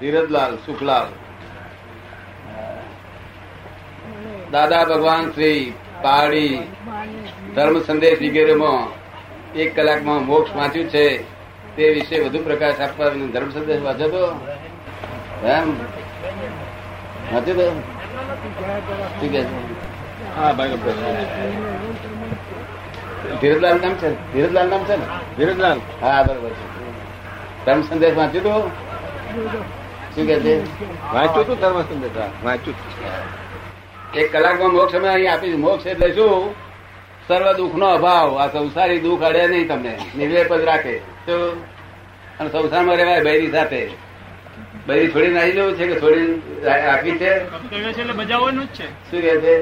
ધીરજલાલ સુખલાલ દાદા ભગવાન શ્રી પાડી ધર્મ સંદેશ વગેરેમાં એક કલાકમાં મોક્ષ વાંચ્યું છે. તે વિશે વધુ પ્રકાશ આપવા ધર્મ સંદેશ વાંચ્યો તો. એમ? વાંચ્યો તો. ઠીક છે? હા ભાઈ ધીરજલાલ નામ છે? ધીરજલાલ નામ છે ને? ધીરજલાલ. હા બરોબર છે. ધર્મ સંદેશ વાંચ્યું તો. શું કે છે? ધર્મ સંદેશ? એક કલાકમાં મોક્ષ અમે અહીં આપી મોક્ષ એટલે શું? સર્વ દુઃખ નો અભાવ. આ સંસારી દુઃખ અડે નહીં તમને. નિર્લેપ જ રાખે. તો અને સંસારમાં રહેવાય બૈરી સાથે. બૈરી છોડી નાખી જવું છે કે છોડી આપી છે? કર્તવ્ય છે એટલે બજાવવાનું જ છે. શું કે છે?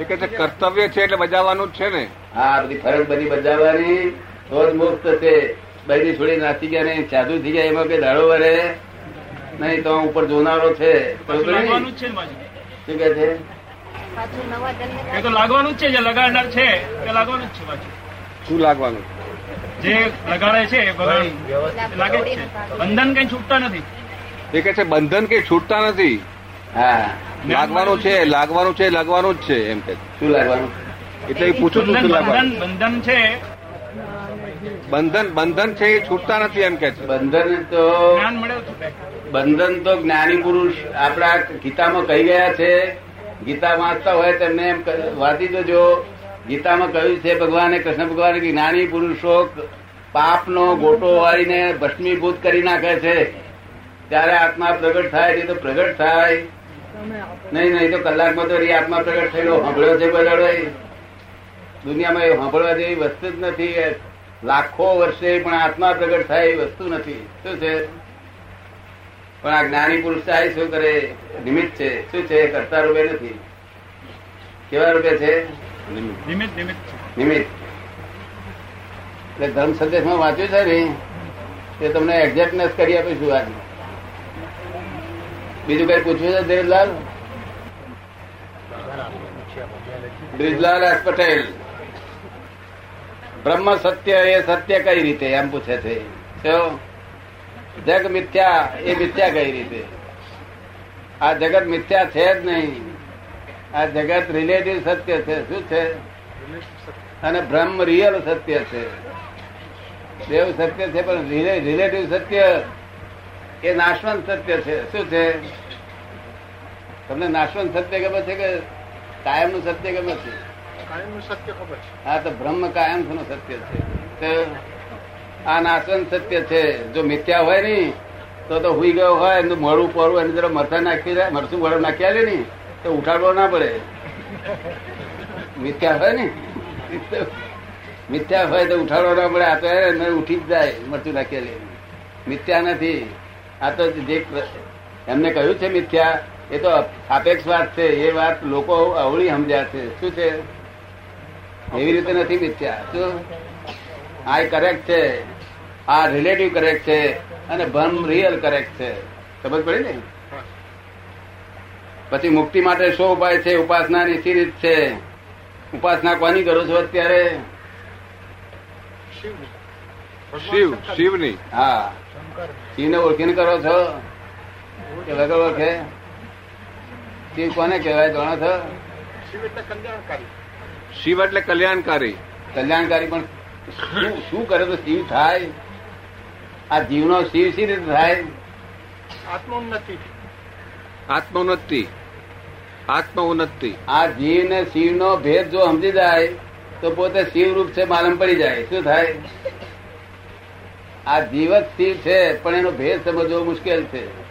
એ કે કર્તવ્ય છે એટલે બજાવવાનું જ છે ને. હા બધી ફરજ બધી બજાવવાની. તો જ મુક્ત છે બૈરી છોડી નાસી ગયા નહીં સાધુ થઈ ગયા એમાં કઈ દાડો વરે. નહીં તો ઉપર જોનારો છે. લાગવાનું છે શું કે છે? પાછું નવા જન્મ એ તો લાગવાનું જ છે જે લગાડનાર છે તે લાગવાનું જ છે પાછું. શું લાગવાનું? જે લગાડે છે એ લાગે છે. બંધન કઈ છૂટતા નથી. એ કે છે બંધન કઈ છૂટતા નથી? હા. લાગવાનું છે લાગવાનું છે લાગવાનું જ છે એમ કે શું લાગવાનું? એટલે પૂછું છું લાગવાનું? બંધન છે. બંધન બંધન છે એ છૂટતા નથી એમ કે છે. બંધન તો જ્ઞાન મળે બંધન તો જ્ઞાની પુરુષ આપણા ગીતામાં કહી ગયા છે. ગીતા વાંચતા હોય તેમને એમ વાંચી જોજો ગીતામાં કહ્યું છે, ભગવાને, કૃષ્ણ ભગવાન જ્ઞાની પુરુષો પાપનો ગોટો વાળીને ભસ્મીભૂત કરી નાખે છે. ત્યારે આત્મા પ્રગટ થાય છે તો પ્રગટ થાય. નહીં નહીં તો કલાકમાં તો આત્મા પ્રગટ થયેલો. સાંભળ્યો છે બગાડો દુનિયામાં એ સાંભળવા જેવી વસ્તુ જ નથી. લાખો વર્ષે પણ આત્મા પ્રગટ થાય એ વસ્તુ નથી. શું છે? પણ આ જ્ઞાની પુરુષ થાય શું કરે નિમિત્ત છે. શું છે? કરતા રૂપે નથી. કેવા રૂપે છે? નિમિત્ત. નિમિત્ત એટલે ધર્મ સંદેશમાં વાંચ્યું છે ને તે તમને એક્ઝેક્ટનેસ કરી આપીશું આજે બીજું કઈ પૂછવું છે દેવલાલ બ્રિજલાલ એસ પટેલ. બ્રહ્મ સત્ય એ સત્ય કઈ રીતે? એમ પૂછે છે? જગ મિથ્યા એ મિથ્યા કઈ રીતે? આ જગત મિથ્યા છે જ નહીં. આ જગત રિલેટિવ સત્ય છે. શું છે? અને બ્રહ્મ રિયલ સત્ય છે. દેવ સત્ય છે પણ રિલેટિવ સત્ય એ નાશવંત સત્ય છે. શું છે? તમને નાશવંત સત્ય ગમે છે કે કાયમનું સત્ય ગમે છે? હા તો બ્રહ્મ કાયમનું સત્ય છે. આ નાશવંત સત્ય છે. જો મિથ્યા હોય ને, તો તો હુઈ ગયો હોય, એમનું મોડું પડવું એને જરા મરસા નાખી મરચું મોડું નાખી આલે ને, તો ઉઠાડવો ના પડે. મિથ્યા હોય ને, મિથ્યા હોય તો ઉઠાડવો ના પડે. આ તો એને ઉઠી જ જાય, મરચું નાખી લે મિથ્યા નથી. આ તો જે એમને કહ્યું છે મિથ્યા, એ તો સાપેક્ષ વાત છે. એ વાત લોકો અવળી સમજ્યા છે. શું છે? એવી રીતે નથી મિથ્યા. શું? આ કરેક્ટ છે. આ રિલેટિવ કરેક્ટ છે. અને ભ્રમ રિયલ કરેક્ટ છે. સમજ પડી ને? પછી મુક્તિ માટે શું ઉપાય છે? ઉપાસના ની શી રીત છે. ઉપાસના કોની કરો છો અત્યારે? શિવ શિવની. હા. શિવને ઓળખીને કરો છો? કે વગર ઓળખે શિવ કોને કહેવાય જાણો છો? શિવ એટલે કલ્યાણકારી. કલ્યાણકારી પણ શું શું કરે તો શિવ થાય? આ જીવનો શિવ શી રીતે થાય? આત્મોન્નતિ આત્મોન્નતિ આત્મ આ જીવ ને શિવ નો ભેદ જો સમજી જાય તો પોતે શિવ રૂપ છે માલમ પડી જાય. શું થાય? આ જીવ જ શિવ છે પણ એનો ભેદ સમજવો મુશ્કેલ છે.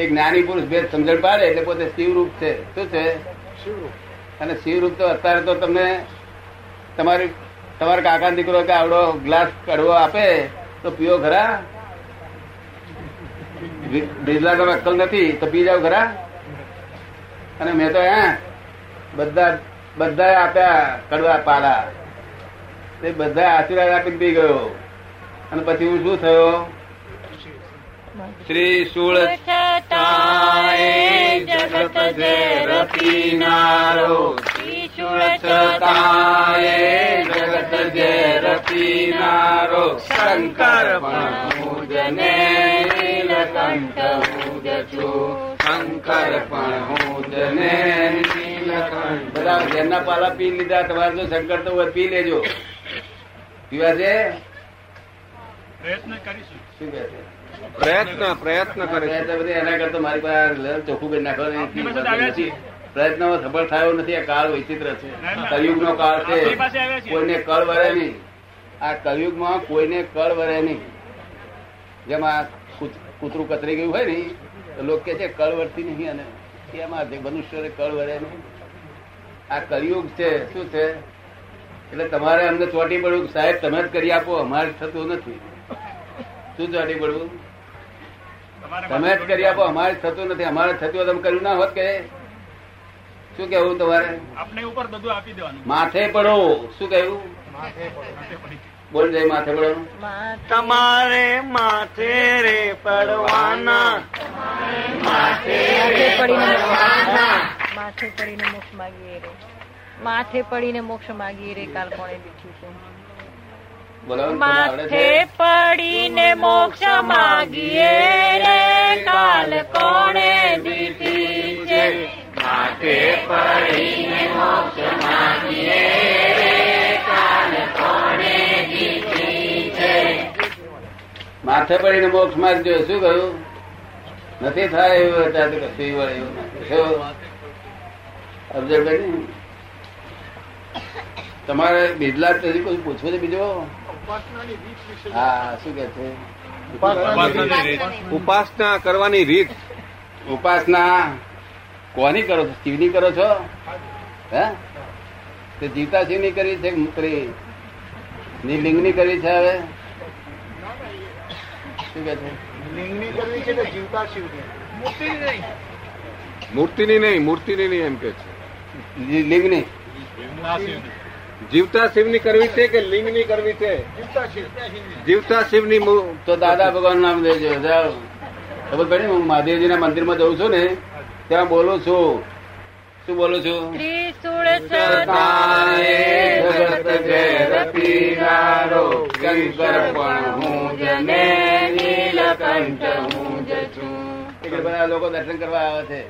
એક જ્ઞાની પુરુષ ભેદ સમજણ પાડે એટલે પોતે શિવ રૂપ છે. શું છે? અને શિવ રૂપ તો અત્યારે તો તમને તમારી તમારા કાકા દીકરો કે આવડો ગ્લાસ કડવો આપે, તો પીઓ ખરા? બિરલા તો અક્કલ નથી, તો પી જાવ ખરા? અને મેં તો હે, બધા બધા આપ્યા કડવા પાડા. તે બધા આશીર્વાદ આપી પી ગયો. અને પછી હું શું થયો? શ્રી સુળ જગત રચીનારો જગત જે રચીનારો શંકર પણ નીલકંઠ પૂજ છું શંકર પણ હું ને નીલકંઠ. બધા ઘેરના પાલા પી લીધા તમારે જો શંકર તો પી લેજો. પીવા છે પ્રયત્ન કરીશું. શું કહે છે? પ્રયત્ન પ્રયત્ન કરે એના કરતા મારી પાસે ચોખ્ખું કરી નાખો પ્રયત્નમાં સફળ થયો નથી આ કાળ વિચિત્ર છે. કલયુગ નો. કાળ છે. કોઈને કળ વરે નહીં. આ કલયુગમાં કોઈને કળ વરે નહીં. જેમ આ કૂતરું કતરી ગયું હોય ને તો લોકો કે છે કળ વરતી નહીં અને એમાં જે મનુષ્ય કળ વરે નહીં? આ કલયુગ છે શું છે? એટલે તમારે અમને ચોટી પડવું સાહેબ તમે જ કરી આપો અમારે થતું નથી. શું ચોટી પડવું? તમે જ કરી આપો અમારે થતું નથી. અમારે થતું તમે કર્યું ના હોત કે? શું કેવું તમારે? આપણે ઉપર બધું આપી દેવાનું. માથે પડો. શું કેવું બોલ જાય માથે પડો. તમારે માથે રે પડવાના. માથે પડીને માથે પડીને મોક્ષ માગીએ રે. માથે પડીને મોક્ષ માગીએ રે કાલ કોણે બીઠ્યું છે. માથે પડીને મોક્ષ માગીએ રે કાલ કોણે દીધી છે. માથે પડીને મોક્ષ માગીએ માથે પડીને માગજો શું કહ્યું? નથી થાય એવું અત્યારે તો કશું વળે એવું નથી. observe તમારે બિરલા પછી કોઈ પૂછવું છે બીજો? હા શું કે છે? ઉપાસના કરવાની રીત. ઉપાસના કોની કરો છો? શિવની કરો છો? હે. તે જીવતા શિવની કરી છે કે પેલી નિલિંગની કરી છે હવે? શું કે છે? લિંગની કરવી છે કે જીવતા શિવની મૂર્તિની નહીં મૂર્તિની નહીં એમ કે છે. લિંગની? જીવતા શિવની કરવી છે કે લિંગની કરવી છે? જીવતા શિવ જીવતા શિવની તો દાદા ભગવાન નામ દેજો ખબર પડી હું મહાદેવજીના મંદિરમાં જઉં છું ને ત્યાં બોલો છો. શું બોલો છો? ત્રિશુળ જગત ઘેર પીનારો શંકર પણ હું જ નીલકંઠ હું જ છું એટલે બધા લોકો દર્શન કરવા આવે છે.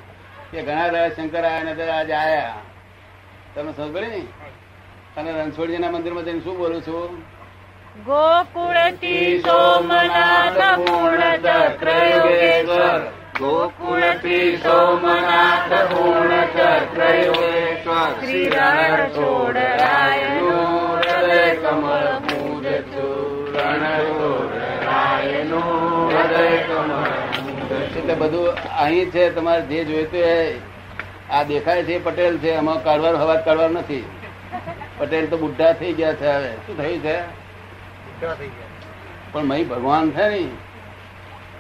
કે ઘણા દાડા શંકર આયા ને આજે આયા. તમે સમજ પડે ને? અને રણછોડજીના મંદિરમાં જઈને શું બોલું છું? ગોકુળથી સોમનાથ પૂર્ણ ચક્ર ગોકુળથી સોમનાથ પૂર્ણ હૃદય કમળ મૂજ હૃદય કમળ એટલે બધું અહીં છે તમારે જે જોઈતું હોય આ દેખાય છે એ પટેલ છે એમાં કાઢવાનો હવાજ કાઢવાનો નથી. પટેલ તો બુઢા થઈ ગયા છે હવે. શું થયું છે? પણ મહી ભગવાન છે ને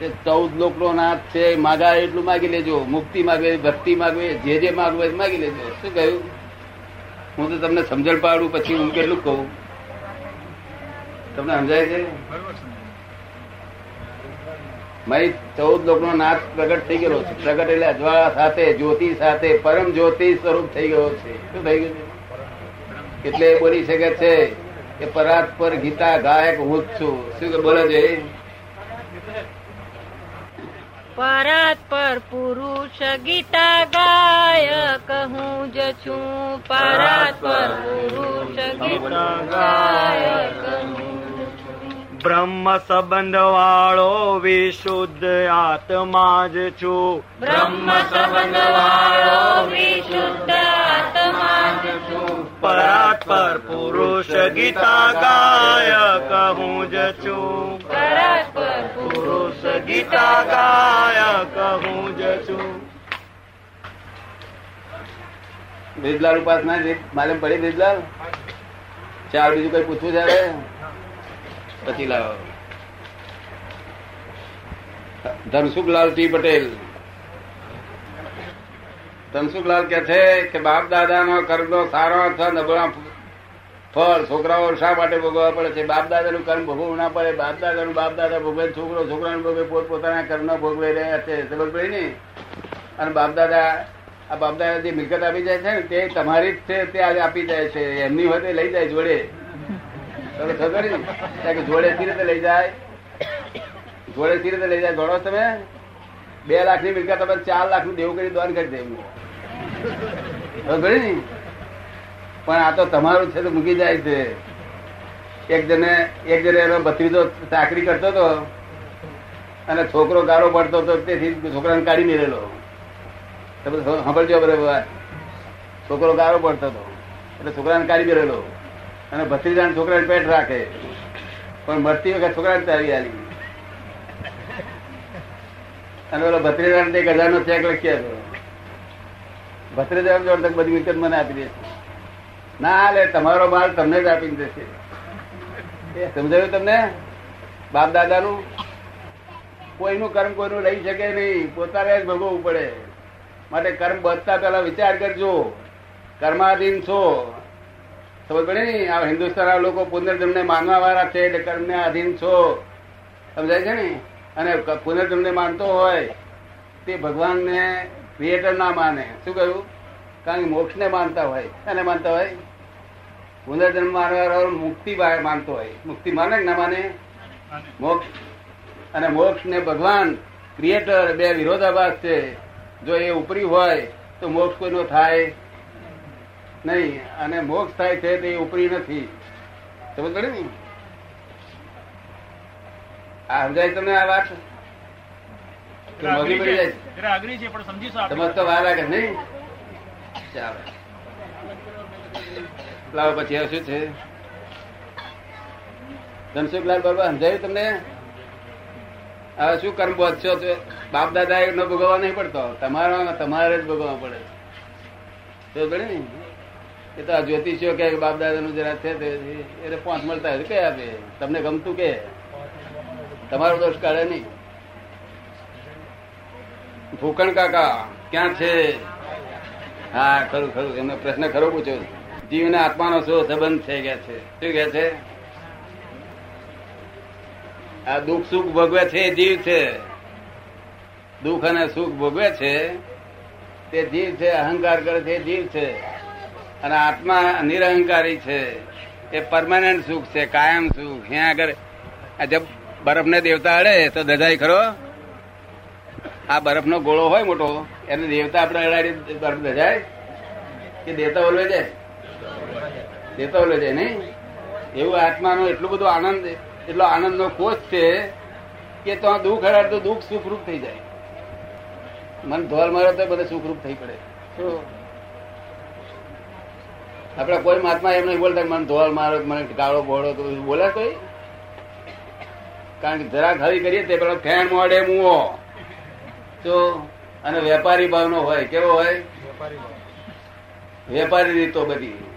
તે ચૌદ લોકનો નાથ છે, માગા એટલું માગી લેજો, મુક્તિ માગે, ભક્તિ માગે, જે જે માગવું માગી લેજો. શું કહ્યું? હું તો તમને સમજણ પાડું, પછી હું કેટલું કહું? તમને સમજાય છે? મારી ચૌદ લોકનો નાથ પ્રગટ થઈ ગયેલો છે. પ્રગટ એટલે અજવાળા સાથે, જ્યોતિ સાથે, પરમ જ્યોતિ સ્વરૂપ થઈ ગયો છે. શું થઈ ગયું એટલે બોલી શકે છે કે પરાત પર ગીતા ગાયક હું જ છું. શું કે બોલે છે? પર પુરુષ ગીતા ગાયક હું જ છું. પરાત પર પુરુષ ગીતા ગાયક બ્રહ્મ સંબંધ વાળો વિશુદ્ધ આત્મા જ છું. બ્રહ્મ સંબંધ વાળો વિશુદ્ધ આત્મા જ છું. પરાત પર પુરુષ ગીતા ગાયક હું જ છું. પરાત ગીતા ગાયક હું જ છું ઉપાસના રીત પડી બ્રિજલાલ ચાર બીજું કઈ પૂછવું છે પછી લાવો ધનસુખલાલ ટી પટેલ ધનસુખલાલ કે છે કે બાપ દાદા નો કર્મ સારો અથવા નબળા ફળ છોકરાઓ શા માટે ભોગવવા પડે છે? બાપ દાદા નું કર્મ ભોગવવું ના પડે. બાપ દાદા નું બાપ દાદા ભોગવે છોકરો છોકરાનું ભોગવે પોત પોતાના કર્મ ભોગવે રહ્યા છે. ખબર પડી ને અને બાપ દાદા આ બાપ દાદા જે મિલકત આપી જાય છે ને, તે તમારી જ છે, તે આજે આપી જાય છે. એમની હોય તે લઈ જાય જોડે. તમે ખબર ને? કે જોડે સી રીતે લઈ જાય. જોડે સી રીતે લઈ જાય. જોડો તમે? બે લાખની મિલકત તમે ચાર લાખનું દેવું કરી દોન કરી દેવું ખબર ને? પણ આ તો તમારું છે તો મૂકી જાય છે. એક જણે એક જણે એનો ભત્રીજો ચાકરી કરતો હતો અને છોકરો ગારો પડતો હતો, તેથી છોકરાને કાઢી મેળેલો સાંભળજો બરાબર છોકરો ગારો પડતો હતો, એટલે છોકરાને કાઢી મેળેલો અને ભત્રીજાને છોકરાને પેટ રાખે. પણ મરતી વખત છોકરાને તારી આવી અને પેલો ભત્રીજાને એક હજારનો ચેક લખી આપ્યો ભત્રીજા જોડે બધી વિકત મને આપી દેશે. ના, લે, તમારો માલ તમને જ આપી દેશે સમજાયું તમને? બાપ દાદાનું કોઈનું કર્મ કોઈનું લઈ શકે નહીં. પોતાને જ ભોગવવું પડે. માટે કર્મ બચતા પહેલા વિચાર કરજો. કર્માધીન છો. સમજ પડે ને? આ હિન્દુસ્તાન લોકો પુનર્જન્મને માનવા વાળા છે એટલે કર્મને આધીન છો. સમજાય છે ને? અને પુનર્જન્મને માનતો હોય, તે ભગવાનને ક્રિએટર ના માને. શું કહ્યું? કારણ કે મોક્ષને માનતા હોય. અને માનતા હોય? પુનર્જન્મ મુક્તિ માનતો હોય. મુક્તિ માને ના માને? મોક્ષ. અને મોક્ષ ને ભગવાન ક્રિએટર બે વિરોધાભાસ છે. જો એ ઉપરી હોય તો મોક્ષ કોઈનો થાય નહીં. અને મોક્ષ થાય છે તે ઉપરી નથી. સમજ પડે ને? આ સમજાય તમને આ વાત? પડી છે પણ સમજીશું આપણે. તો વાર લાગે નહીં? ચાલો. લાવો પછી શું છે? ધનસુખલાલ બાબા, સમજાયું તમને? હવે શું કર્મ બધશો બાપ દાદા નો ભોગવવા નહીં પડતો. તમારા તમારે જ ભોગવવા પડે. તો ને. એ તો આ કે બાપ દાદા નું જરા છે એટલે પાંચ મળતા હોય આપે? તમને ગમતું કે? તમારો દોષ કાઢે નહીં. ભૂખણ કાકા, ક્યાં છે? હા, ખરું ખરું. એમને પ્રશ્ન ખરો પૂછ્યો. જીવ ને આત્માનો શું સંબંધ છે કે છે. શું કે છે? આ દુઃખ સુખ ભોગવે છે જીવ છે. દુઃખ અને સુખ ભોગવે છે, તે જીવ છે, અહંકાર કરે છે જીવ છે. અને આત્મા નિરહંકારી છે, એ પરમાનન્ટ સુખ છે, કાયમ સુખ. ત્યાં આગળ આ જબ બરફ ને દેવતા અડે, તો દજાય ખરો? આ બરફ નો ગોળો હોય મોટો, એને દેવતા આપણે અડાડી, બરફ દજાય કે દેવતા ઓલવે જાય? દેવતા છે નહીં? એવું આત્માનો એટલો બધો આનંદ એટલો આનંદ નો કોચ છે કે તો દુઃખ હરાડ તો દુઃખ સુખરૂપ થઈ જાય. મન ધોલ મારે તો બધે સુખરૂપ થઈ પડે? આપડે કોઈ મહાત્મા એમ નહીં બોલતા મને ધોલ મારો મને ગાળો બોળો તો બોલે કોઈ? કારણ કે જરાક હરી કરીએ તે પેલો ફેણ મોડે મુવો. તો અને વેપારી ભાવનો હોય કેવો હોય? વેપારી રીતો બધી.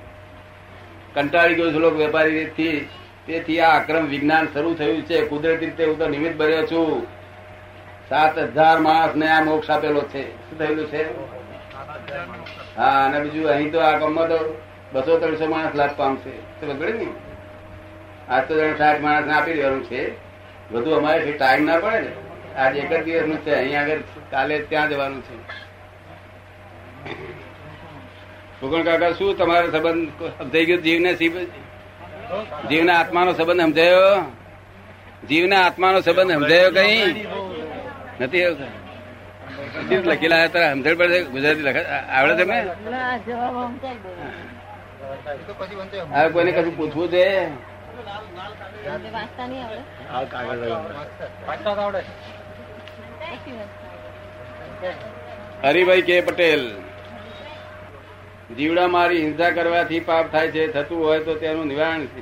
કંટાળી ગયો છું લોકો વેપારી રીતથી તેથી આ અક્રમ વિજ્ઞાન શરૂ થયું છે. કુદરતી રીતે હું તો નિમિત્ત બન્યો છું. સાત હજાર માણસ ને આ મોક્ષ આપેલો છે. શું થયેલું છે? હા, અને બીજું અહીં તો આ ગામમાં બસો ત્રણસો માણસ લાભ પામશે તો બગડે ને તો જાણે સાઠ માણસ ને આપી દેવાનું છે. બધું અમારે ટાઈમ ના પડે ને. આજ એક જ દિવસનું છે. અહીંયા આગળ કાલે ત્યાં જવાનું છે. ફુગણ કાકા, શું તમારો સંબંધ સમજાઈ ગયો? જીવને જીવના આત્માનો સંબંધ સમજાયો? જીવના આત્માનો સંબંધ સમજાયો કઈ? નથી લખેલા તારા? સમજણ પડે ગુજરાતી લખ આવડે તમે હવે કોઈને કશું પૂછવું છે? હરિભાઈ કે પટેલ. જીવડા મારી હિંસા કરવાથી પાપ થાય છે, થતું હોય તો તેનું નિવારણ છે.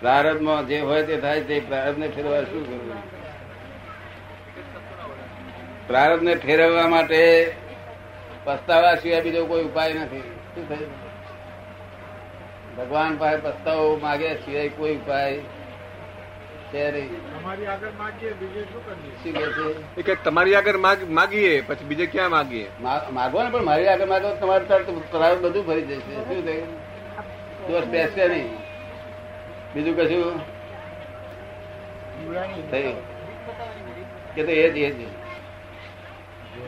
પ્રારબ્ધમાં જે હોય તે થાય તે પ્રારબ્ધને ફેરવા શું કરવું? પ્રારબ્ધને ફેરવવા માટે પસ્તાવા સિવાય બીજો કોઈ ઉપાય નથી. શું થયું? ભગવાન પાસે પસ્તાવો માગ્યા સિવાય કોઈ ઉપાય એ કે તમારી આગળ માગીએ પછી બીજે ક્યાં માગીએ? માગો ને પણ મારી આગળ માગો તમારે તરત બધું ભરી જશે શું થયું દોષ બેસશે નહીં. બીજું કશું? થયું કે તો એ જ એ જ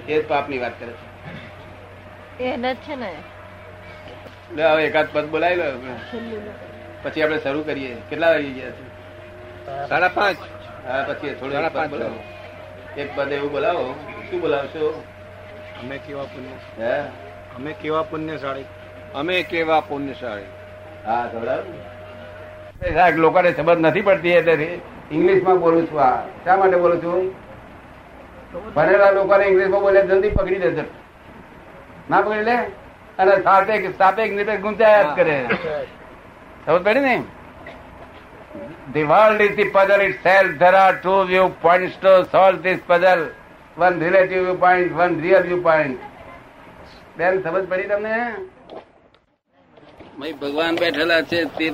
એ જ પાપની વાત કરે છે. એને છે ને. લે હવે એકાદ પદ બોલાવી લો. પછી આપણે શરૂ કરીએ. કેટલા વાગી ગયા છે? સાડા પાંચ. હા પછી થોડું સાડા પાંચ બોલાવો એક પદ એવું બોલાવો. શું બોલાવશો? અમે કેવા પુણ્ય. હે? અમે કેવા પુણ્યશાળી. અમે કેવા પુણ્યશાળી. હા સંભળાયું લોકોને સમજ નથી પડતી એટલે ઇંગ્લિશમાં બોલું છું આ. શા માટે બોલું છું? ભણેલા લોકોને ઇંગ્લિશમાં બોલે જલ્દી પકડી દે ના પકડી લે? અને સાપેક્ષ સાપેક્ષ નિરપેક્ષ ગુંચાયા જ કરે. સમજ પડી ને? The world is the puzzle itself. There are two viewpoints to solve this puzzle. One relative viewpoint, one real viewpoint. બેન સમજ પડી તમને? ભગવાન બેઠેલા છે તે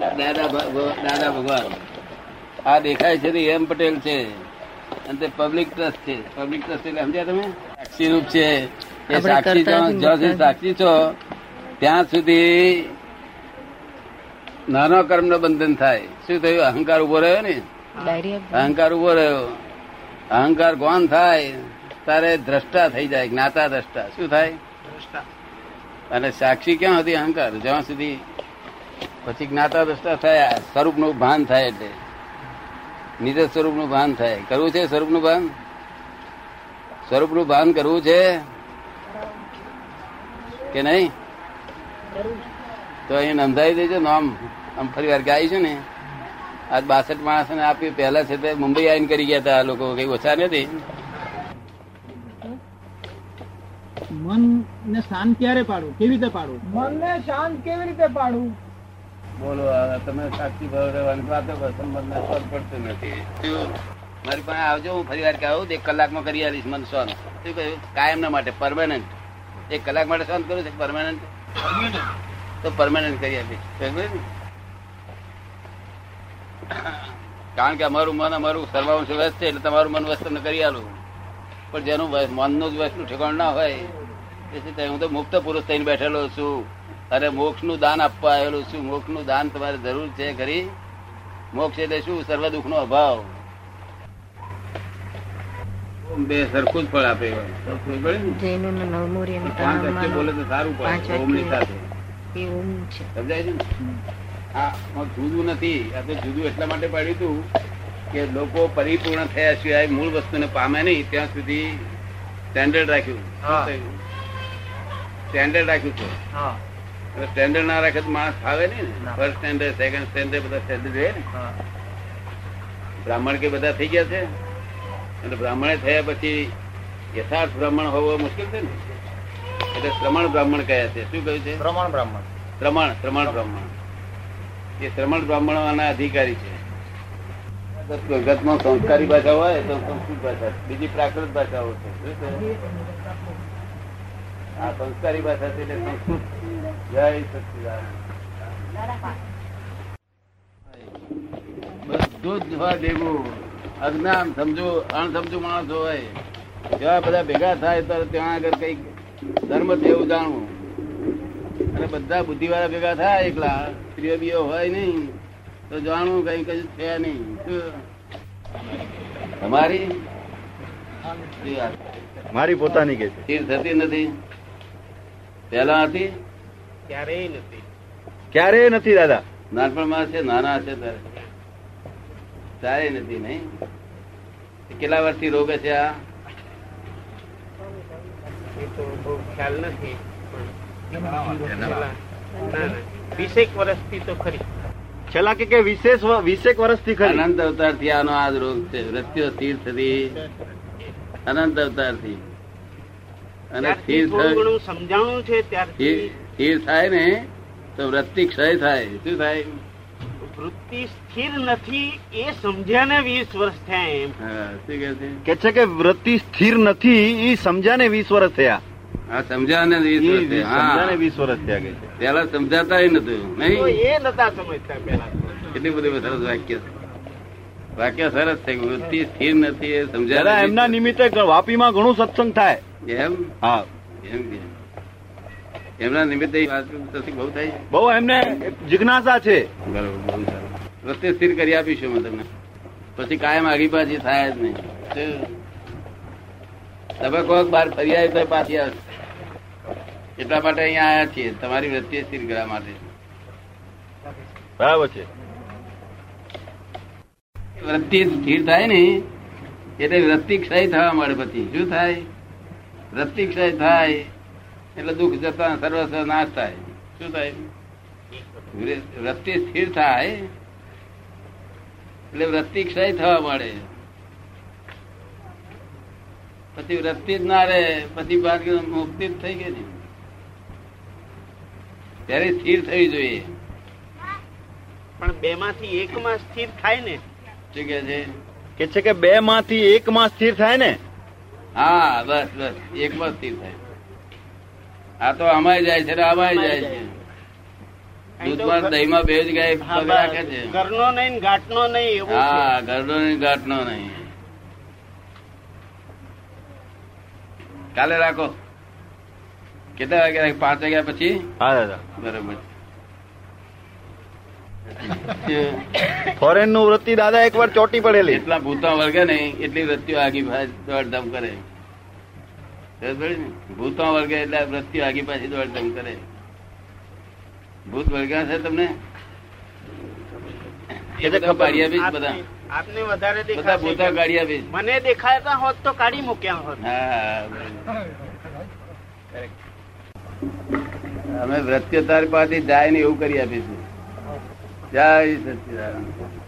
દાદા દાદા ભગવાન. આ દેખાય છે તે એમ પટેલ છે. અને તે પબ્લિક ટ્રસ્ટ છે. પબ્લિક ટ્રસ્ટ એટલે સમજ્યા તમે? સાક્ષી રૂપ છે. એ સાક્ષી જ્યાં સુધી સાક્ષી છો ત્યાં સુધી નાનો કર્મ નો બંધન થાય. શું થયું અહંકાર ઊભો રહ્યો ને? અહંકાર ઊભો રહ્યો. અહંકાર ગોન થાય તારે દ્રષ્ટા થઈ જાય જ્ઞાતા દ્રષ્ટા. શું થાય? અને સાક્ષી ક્યાં હતી અહંકાર? જ્યાં સુધી પછી જ્ઞાતા દ્રષ્ટા થયા સ્વરૂપનું ભાન થાય એટલે. નિજ સ્વરૂપનું ભાન થાય. કરવું છે સ્વરૂપનું ભાન? સ્વરૂપનું ભાન કરવું છે? કે નહીં? તો અહીં નોંધાઈ દેજો નામ આમ. ફરી વાર ગાય છે ને? આજ બાસઠ માણસ ને આપ્યું. પહેલા છે તે મુંબઈ આવીને કરી ગયા હતા આ લોકો. કઈ ઓછા નથી? મન ને શાંત ક્યારે પાડવું કેવી રીતે પાડવું મનને શાંત કેવી રીતે પાડવું બોલો તમે સાક્ષી ભાવ રહેવાની વાતો કરો સંબંધ ના પડતું પડતો નથી. મારી પાસે આવજો હું ફરી વાર કે આવું? એક કલાકમાં કરી આવીશ મન સોન શું કહ્યું? કાયમ ના માટે પરમાનન્ટ એક કલાક માટે સોન કરું છે પરમાનન્ટ તો પરમાનન્ટ કરી આપીશ. ને? કારણ કે અમારું મન અમારું સર્વાંશ વ્યસ્ત છે એટલે તમારું મન વ્યસ્ત કરી આલું. પણ જેનું મનનું જ વસ્તુ ઠેકાણ ના હોય તેથી હું તો મુક્ત પુરુષ થઈને બેઠેલો છું. અને મોક્ષનું દાન આપવા આવેલું છું. મોક્ષનું દાન તમારે જરૂર છે ખરી. મોક્ષ એટલે શું? સર્વ દુઃખ નો અભાવ બે સરખું જ ફળ આપે. બોલે તો સારું પડે. ઓમની. સાથે. સમજાય છે જુદું નથી. આ તો જુદું એટલા માટે પાડ્યું હતું કે લોકો પરિપૂર્ણ થયા સિવાય મૂળ વસ્તુને પામે નહીં. ત્યાં સુધી સ્ટેન્ડર્ડ રાખ્યું. સ્ટેન્ડર્ડ રાખ્યું છે. સ્ટેન્ડર્ડ ના રાખે તો માણસ ફાવે નહીં ને? ફર્સ્ટ સ્ટેન્ડર્ડ સેકન્ડ સ્ટેન્ડર્ડ બધા સ્ટેન્ડર્ડ ને? બ્રાહ્મણ કે બધા થઈ ગયા છે? અને બ્રાહ્મણે થયા પછી યથાર્થ બ્રાહ્મણ હોવો મુશ્કેલ છે ને? એટલે શ્રમણ બ્રાહ્મણ કયા છે. શું કહ્યું છે? પ્રમાણ બ્રાહ્મણ. શ્રમણ શ્રમણ બ્રાહ્મણ. એ શ્રમણ બ્રાહ્મણોના અધિકારી છે. સંસ્કારી ભાષા હોય તો સંસ્કૃત ભાષા બીજી પ્રાકૃત ભાષાઓ છે. આ સંસ્કારી ભાષા છે એટલે સંસ્કૃત. જય સચિદાન બધું જ હોય ભેગું અજ્ઞાન સમજો, અણસમજુ માણસ હોય. જેવા બધા ભેગા થાય તો ત્યાં આગળ કંઈક ધર્મ છે જાણવું. અને બધા બુદ્ધિવાળા ભેગા થાય એકલા. સ્ત્રીઓ બીઓ હોય નહીં. તો જાણવું કઈ કઈ છે નહીં. તમારી? મારી પોતાની કે સ્થિર થતી નથી. પેલા હતી? ક્યારેય નથી. દાદા. નાનપણમાં છે નાના છે ત્યારે. ત્યારે નથી નહીં? કેટલા વર્ષથી રોગ છે આ? છેલ્લા કે કે વિશેષ વીસેક વર્ષથી ખરી. અનંત અવતારથી આનો આ રોગ છે. મૃત્યુ સ્થિર થતી. અનંત અવતારથી અને સ્થિર થાય- સમજાણું છે ત્યારથી સ્થિર થાય ને તો વૃત્તિ ક્ષય થાય. શું થાય? વૃત્તિ સ્થિર નથી એ સમજ્યા ને વીસ વર્ષ થયા એમ. હા શું કે છે કે વૃત્તિ સ્થિર નથી એ સમજ્યા ને વીસ વર્ષ થયા. હા ને વીસ ઈ હા. વીસ વર્ષ થયા પેલા સમજાતા નતું નહીં? એ નતા સમજતા પેલા કેટલી બધી સરસ વાક્ય વાક્ય સરસ છે વૃત્તિ સ્થિર નથી એ સમજાય એમના નિમિત્તે વાપીમાં ઘણું સત્સંગ થાય. એમ? હા. એમ એમના નિમિત્તે બહુ થાય. બહુ એમને જિજ્ઞાસા છે. બરોબર બહુ સારું. વૃત્તિ સ્થિર કરી આપીશું અમે તમને. પછી કાયમ આગી પાછી થાય જ નહીં. તમે કોઈક બાર ફરી આવી તો પાછી આવશે. એટલા માટે અહીંયા આવ્યા છીએ. તમારી વૃત્તિ સ્થિર કરવા માટે. બરાબર છે. વૃત્તિ સ્થિર થાય ને એટલે વૃત્તિ ક્ષય થવા મળે પછી. શું થાય? વૃત્તિ ક્ષય થાય એટલે દુઃખ જતા સર્વસ્વ નાશ થાય. શું થાય? વૃત્તિ સ્થિર થાય એટલે વૃત્તિ ક્ષય થવા મળે. પછી વૃત્તિ જ ના રહે પછી બાદ મુક્તિ જ થઈ ગઈ ને. ત્યારે સ્થિર થવી જોઈએ. પણ બે માંથી એક માં સ્થિર થાય ને? શું કે છે? કે છે કે બે માંથી એક માં સ્થિર થાય ને? હા બસ બસ. એક માં સ્થિર થાય. આ તો અમાય જાય છે અમાય જાય છે. દૂધમાં દહીંમાં બે જ ગાય રાખે છે. ઘરનો નહીં ઘાટનો નહીં હા ઘરનો નહીં ઘાટનો નહીં. કાલે રાખો. કેટલા વાગ્યા પાંચ વાગ્યા પછી? હા દાદા. બરોબર. ફોરેનનું વૃત્તિ દાદા એક વાર ચોટી પડેલી. એટલા ભૂતા વર્ગે ને એટલી વૃત્તિઓ આગી દોડધામ કરે. ભૂતો વર્ગે એટલે વૃત્તિઓ આગી પાછી દોડધામ કરે. ભૂત વર્ગ્યા છે તમને? મને દેખાતા હોત તો કાઢી મૂક્યા હોત. અમે વૃત્તિઓ તારી પાસે જાય ને એવું કરી આપીશું. જય સચિદાનંદ.